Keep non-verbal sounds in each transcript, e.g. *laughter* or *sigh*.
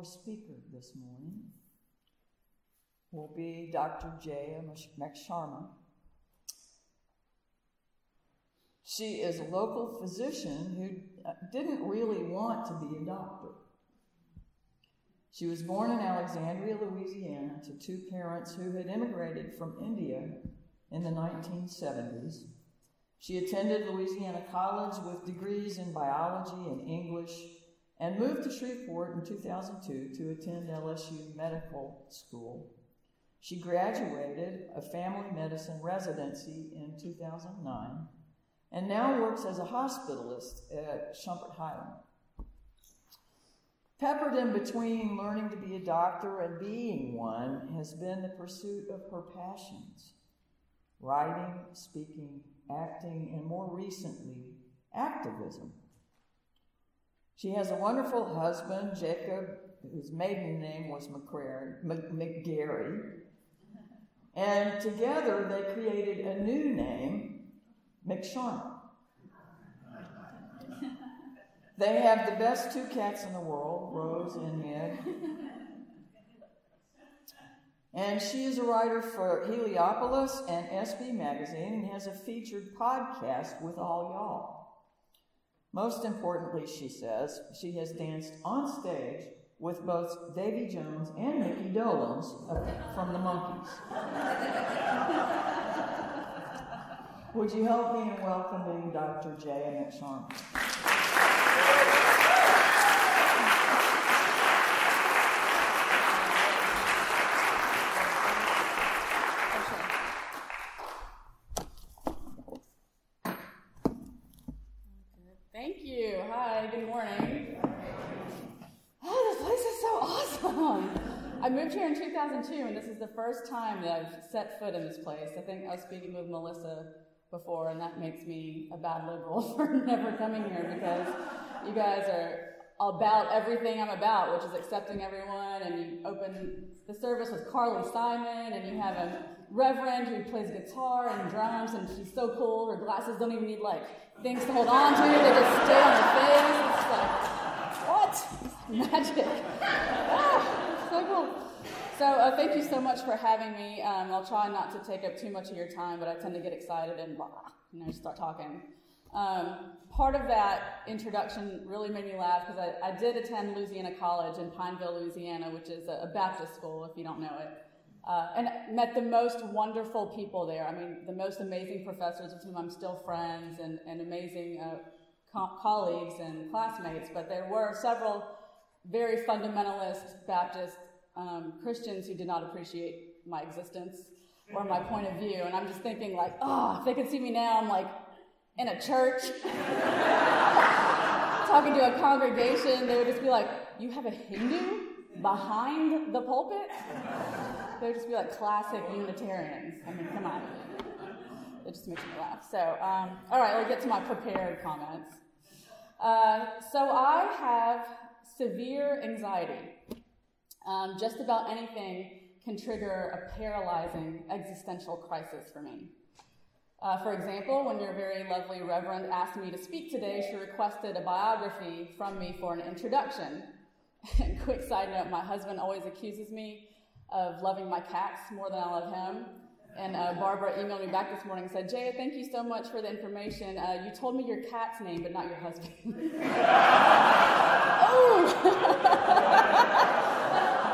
our speaker this morning will be Dr. Jaya McSharma. She is a local physician who uh, didn't really want to be a doctor. She was born in Alexandria, Louisiana, to two parents who had immigrated from India in the 1970s. She attended Louisiana College with degrees in biology and English and moved to Shreveport in 2002 to attend LSU Medical School. She graduated a family medicine residency in 2009 and now works as a hospitalist at Schumpert Highland. Peppered in between learning to be a doctor and being one has been the pursuit of her passions writing, speaking, acting, and more recently, activism. She has a wonderful husband, Jacob, whose maiden name was McGarry. And together they created a new name, McSharma. They have the best two cats in the world, Rose and Ned. And she is a writer for Heliopolis and SB Magazine and has a featured podcast with all y'all. Most importantly, she says, she has danced on stage with both Davy Jones and Mickey Dolenz from the Monkees. *laughs* Would you help me in welcoming Dr. Jaya McSharma? I moved here in 2002, and this is the first time that I've set foot in this place. I think I was speaking with Melissa before, and that makes me a bad liberal *laughs* for never coming here because you guys are about everything I'm about, which is accepting everyone. And you open the service with Carly Simon, and you have a reverend who plays guitar and drums, and she's so cool. Her glasses don't even need like things to hold on to; they just stay on her face. It's like what *laughs* magic? So. So uh, thank you so much for having me. Um, I'll try not to take up too much of your time, but I tend to get excited and blah, you know, start talking. Um, part of that introduction really made me laugh because I, I, did attend Louisiana College in Pineville, Louisiana, which is a, a Baptist school, if you don't know it. Uh, and met the most wonderful people there. I mean, the most amazing professors with whom I'm still friends and, and amazing uh, co- colleagues and classmates. But there were several very fundamentalist Baptist um, Christians who did not appreciate my existence or my point of view. And I'm just thinking, like, oh, if they could see me now, I'm like in a church *laughs* talking to a congregation. They would just be like, You have a Hindu behind the pulpit? They would just be like classic Unitarians. I mean, come on. It just makes me laugh. So, um, all right, let's get to my prepared comments. Uh, so, I have severe anxiety. Um, just about anything can trigger a paralyzing existential crisis for me. Uh, for example, when your very lovely Reverend asked me to speak today, she requested a biography from me for an introduction. *laughs* And quick side note my husband always accuses me of loving my cats more than I love him. And uh, Barbara emailed me back this morning and said, Jaya, thank you so much for the information. Uh, you told me your cat's name, but not your husband. *laughs* oh!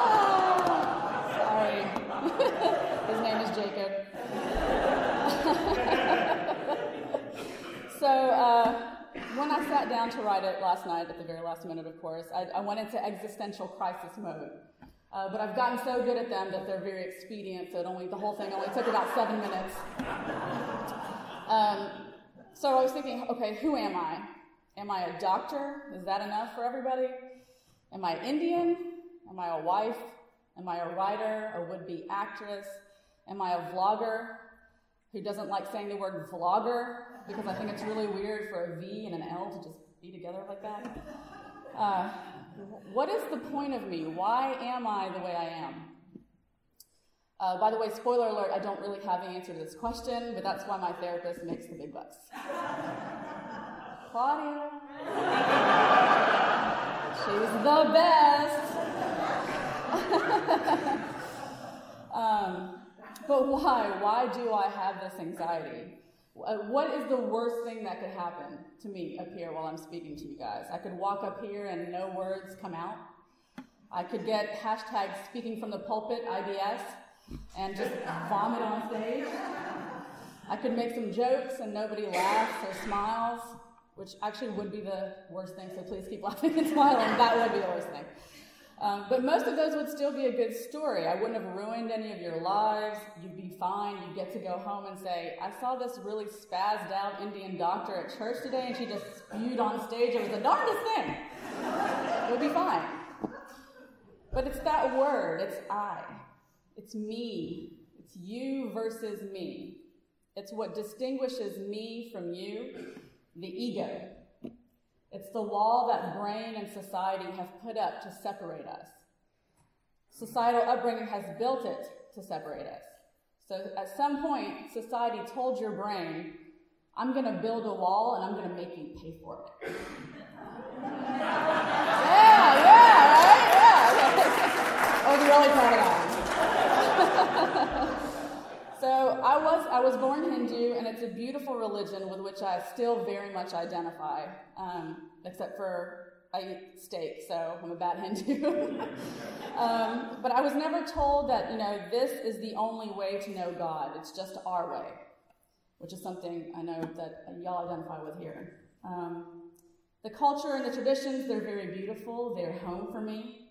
oh! *laughs* Sorry. His name is Jacob. so, uh, when I down to write it last night, at the very last minute, of course, I, I went into existential crisis mode. Uh, but I've gotten so good at them that they're very expedient, so it only the whole thing only took about seven minutes. Um, so I was thinking, okay, who am I? Am I a doctor? Is that enough for everybody? Am I Indian? Am I a wife? Am I a writer, a would be actress? Am I a vlogger who doesn't like saying the word vlogger because I think it's really weird for a V and an L to just be together like that? *laughs* Uh, what is the point of me? Why am I the way I am? Uh, by the way, spoiler alert, I don't really have an answer to this question, but that's why my therapist makes the big bucks. *laughs* Claudia. She's the best. *laughs* um, but why? Why do I have this anxiety? Uh, what is the worst thing that could happen to me up here while I'm speaking to you guys? I could walk up here and no words come out. I could get hashtag speaking from the pulpit, IBS, and just vomit on stage. I could make some jokes and nobody laughs or smiles, which actually would be the worst thing, so please keep laughing and *laughs* smiling. That would be the worst thing. Um, but most of those would still be a good story. I wouldn't have ruined any of your lives. You'd be fine. You'd get to go home and say, I saw this really spazzed out Indian doctor at church today, and she just spewed on stage. It was the darndest thing. would be fine. But it's that word, it's I. It's me. It's you versus me. It's what distinguishes me from you, the ego. It's the wall that brain and society have put up to separate us. Societal upbringing has built it to separate us. So at some point, society told your brain, I'm going to build a wall and I'm going to make you pay for it. *laughs* yeah, yeah, right? Yeah. *laughs* I was really proud of that. So I was I was born Hindu, and it's a beautiful religion with which I still very much identify, um, except for I eat steak, so I'm a bad *laughs* Hindu. um, but I was never told that you know this is the only way to know God. It's just our way, which is something I know that y'all identify with here. Um, the culture and the traditions, they're very beautiful. They're home for me.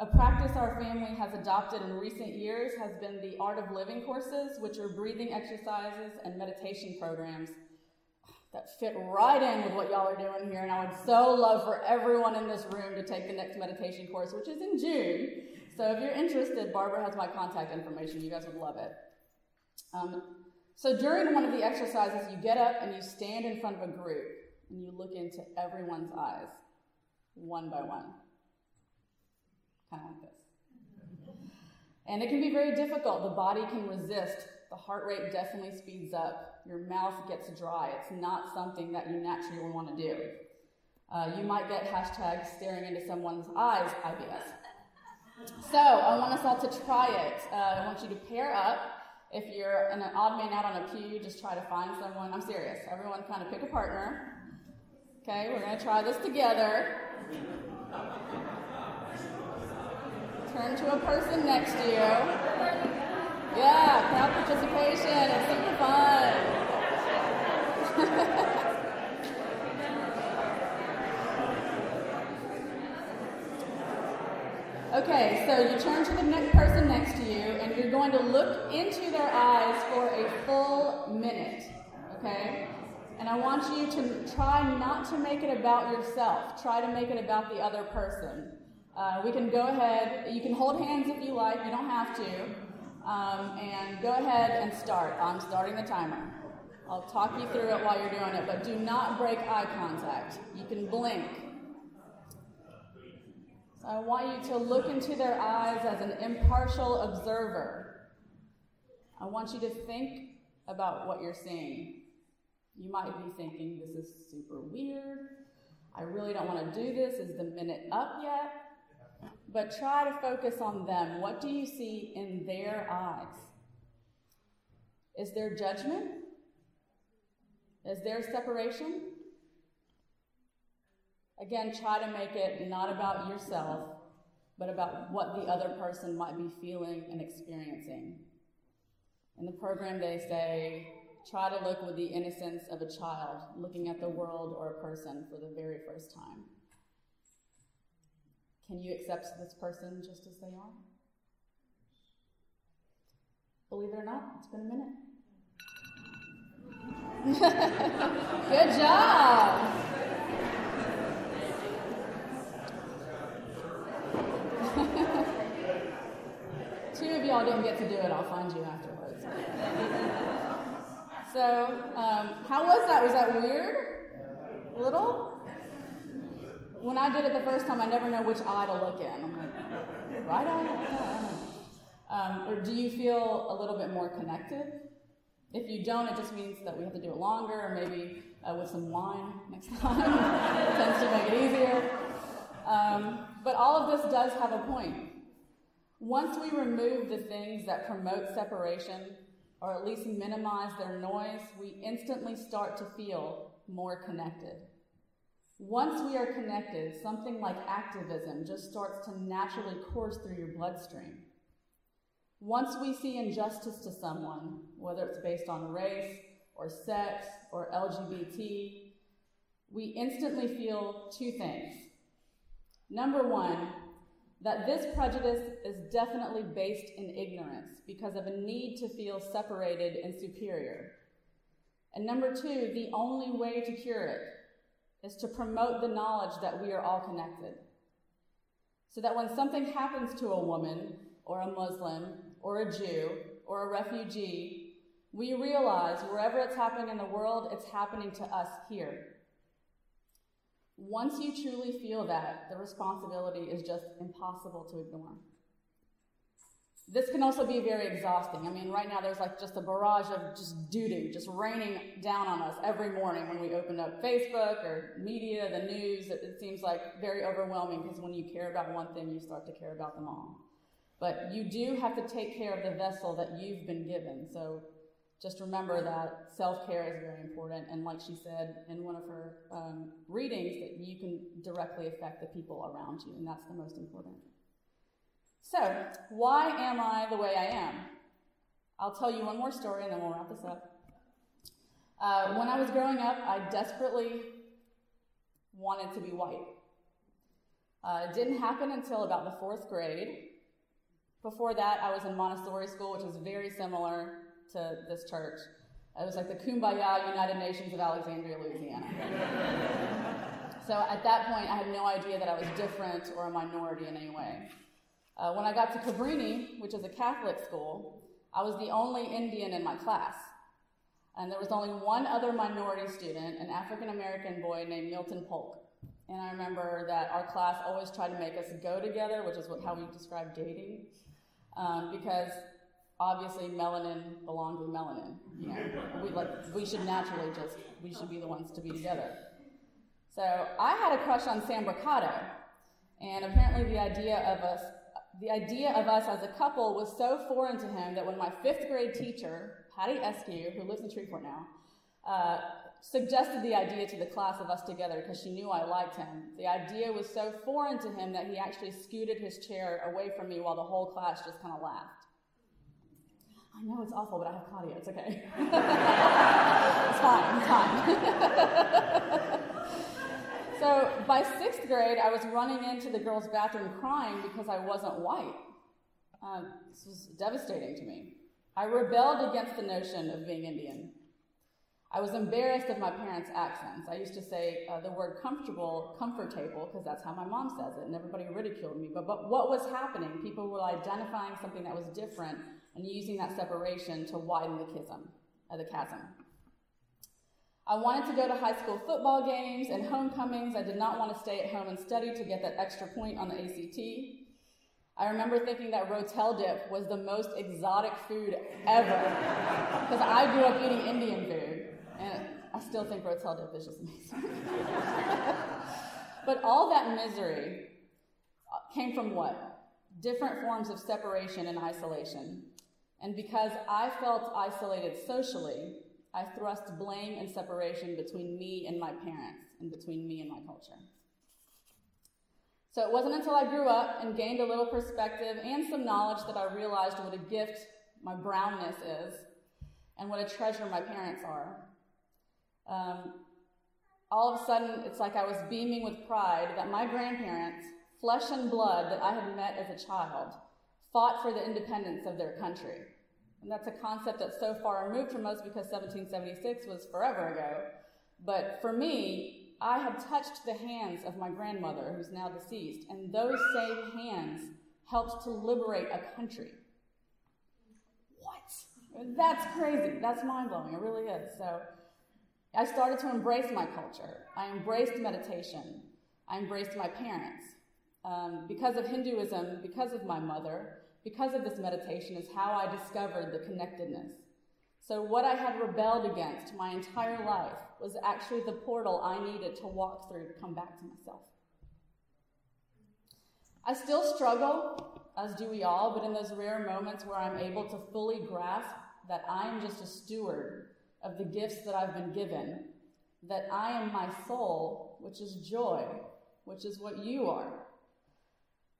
A practice our family has adopted in recent years has been the Art of Living courses, which are breathing exercises and meditation programs that fit right in with what y'all are doing here. And I would so love for everyone in this room to take the next meditation course, which is in June. So if you're interested, Barbara has my contact information. You guys would love it. Um, so during one of the exercises, you get up and you stand in front of a group and you look into everyone's eyes, one by one kind of like this. And it can be very difficult. The body can resist. The heart rate definitely speeds up. Your mouth gets dry. It's not something that you naturally want to do. Uh, you might get hashtag staring into someone's eyes IBS. So I want us all to try it. Uh, I want you to pair up. If you're an odd man out on a pew, just try to find someone. I'm serious. Everyone kind of pick a partner. Okay, we're going to try this together. Turn to a person next to you. Yeah, crowd participation. It's super fun. *laughs* okay, so you turn to the next person next to you, and you're going to look into their eyes for a full minute. Okay? And I want you to try not to make it about yourself. Try to make it about the other person. Uh, we can go ahead, you can hold hands if you like, you don't have to. Um, and go ahead and start. I'm starting the timer. I'll talk you through it while you're doing it, but do not break eye contact. You can blink. So I want you to look into their eyes as an impartial observer. I want you to think about what you're seeing. You might be thinking, this is super weird. I really don't want to do this. Is the minute up yet? But try to focus on them. What do you see in their eyes? Is there judgment? Is there separation? Again, try to make it not about yourself, but about what the other person might be feeling and experiencing. In the program, they say, try to look with the innocence of a child looking at the world or a person for the very first time. Can you accept this person just as they are? Believe it or not, it's been a minute. *laughs* Good job. *laughs* Two of y'all didn't get to do it. I'll find you afterwards. so, um, how was that? Was that weird? Little? When I did it the first time, I never know which eye to look in. I'm like, right eye? Um, or do you feel a little bit more connected? If you don't, it just means that we have to do it longer, or maybe uh, with some wine next time. it *laughs* tends to make it easier. Um, but all of this does have a point. Once we remove the things that promote separation, or at least minimize their noise, we instantly start to feel more connected. Once we are connected, something like activism just starts to naturally course through your bloodstream. Once we see injustice to someone, whether it's based on race or sex or LGBT, we instantly feel two things. Number one, that this prejudice is definitely based in ignorance because of a need to feel separated and superior. And number two, the only way to cure it is to promote the knowledge that we are all connected. So that when something happens to a woman or a Muslim or a Jew or a refugee, we realize wherever it's happening in the world, it's happening to us here. Once you truly feel that, the responsibility is just impossible to ignore. This can also be very exhausting. I mean, right now there's like just a barrage of just doo doo just raining down on us every morning when we open up Facebook or media, the news. It, it seems like very overwhelming because when you care about one thing, you start to care about them all. But you do have to take care of the vessel that you've been given. So just remember that self care is very important. And like she said in one of her um, readings, that you can directly affect the people around you, and that's the most important. So, why am I the way I am? I'll tell you one more story and then we'll wrap this up. Uh, when I was growing up, I desperately wanted to be white. Uh, it didn't happen until about the fourth grade. Before that, I was in Montessori school, which is very similar to this church. It was like the Kumbaya United Nations of Alexandria, Louisiana. *laughs* so at that point, I had no idea that I was different or a minority in any way. Uh, when I got to Cabrini, which is a Catholic school, I was the only Indian in my class. And there was only one other minority student, an African American boy named Milton Polk. And I remember that our class always tried to make us go together, which is what, how we describe dating, um, because obviously melanin belonged with melanin. You know, we like we should naturally just we should be the ones to be together. So I had a crush on Sam Brocato, and apparently the idea of us the idea of us as a couple was so foreign to him that when my fifth grade teacher, Patty Eskew, who lives in Shreveport now, uh, suggested the idea to the class of us together because she knew I liked him. The idea was so foreign to him that he actually scooted his chair away from me while the whole class just kind of laughed. I know it's awful, but I have Claudia. It's okay. *laughs* it's fine. It's fine. *laughs* so by sixth grade, I was running into the girls' bathroom crying because I wasn't white. Um, this was devastating to me. I rebelled against the notion of being Indian. I was embarrassed of my parents' accents. I used to say uh, the word comfortable, comfortable, because that's how my mom says it, and everybody ridiculed me. But, but what was happening? People were identifying something that was different and using that separation to widen the chasm, uh, the chasm. I wanted to go to high school football games and homecomings. I did not want to stay at home and study to get that extra point on the ACT. I remember thinking that rotel dip was the most exotic food ever because I grew up eating Indian food, and I still think rotel dip is just amazing. *laughs* but all that misery uh, came from what? Different forms of separation and isolation. And because I felt isolated socially, I thrust blame and separation between me and my parents and between me and my culture. So it wasn't until I grew up and gained a little perspective and some knowledge that I realized what a gift my brownness is and what a treasure my parents are. Um, all of a sudden, it's like I was beaming with pride that my grandparents, flesh and blood that I had met as a child, fought for the independence of their country. And that's a concept that's so far removed from us because 1776 was forever ago. But for me, I had touched the hands of my grandmother, who's now deceased, and those same hands helped to liberate a country. What? That's crazy. That's mind blowing. It really is. So I started to embrace my culture. I embraced meditation. I embraced my parents. Um, because of Hinduism, because of my mother, because of this meditation is how I discovered the connectedness. So, what I had rebelled against my entire life was actually the portal I needed to walk through to come back to myself. I still struggle as do we all, but in those rare moments where I'm able to fully grasp that I am just a steward of the gifts that I've been given, that I am my soul, which is joy, which is what you are.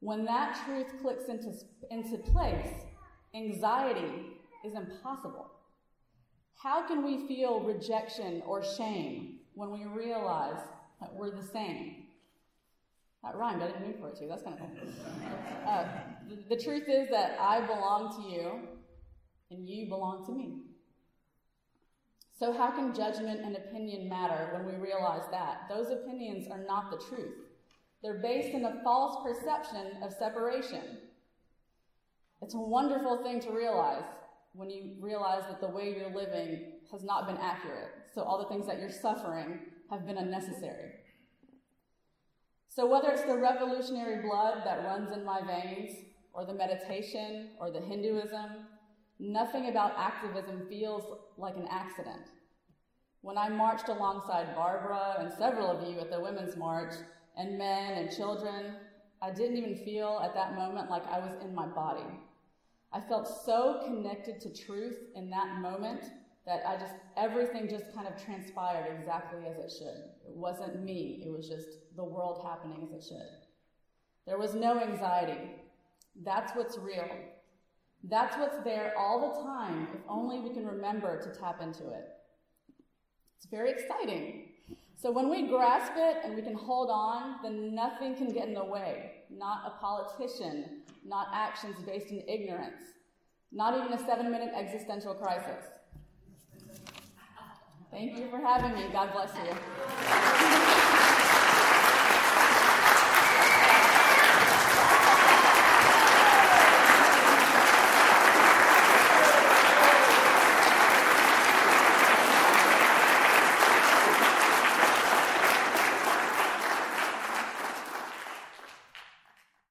When that truth clicks into, into place, anxiety is impossible. How can we feel rejection or shame when we realize that we're the same? That rhymed. I didn't mean for it to. That's kind of cool. *laughs* Uh, the, the truth is that I belong to you and you belong to me. So, how can judgment and opinion matter when we realize that? Those opinions are not the truth. They're based in a false perception of separation. It's a wonderful thing to realize when you realize that the way you're living has not been accurate. So, all the things that you're suffering have been unnecessary. So, whether it's the revolutionary blood that runs in my veins, or the meditation, or the Hinduism, nothing about activism feels like an accident. When I marched alongside Barbara and several of you at the Women's March, and men and children, I didn't even feel at that moment like I was in my body. I felt so connected to truth in that moment that I just, everything just kind of transpired exactly as it should. It wasn't me, it was just the world happening as it should. There was no anxiety. That's what's real. That's what's there all the time, if only we can remember to tap into it. It's very exciting. So when we grasp it and we can hold on, then nothing can get in the way. Not a politician, not actions based in ignorance, not even a seven minute existential crisis. Thank you for having me. God bless you.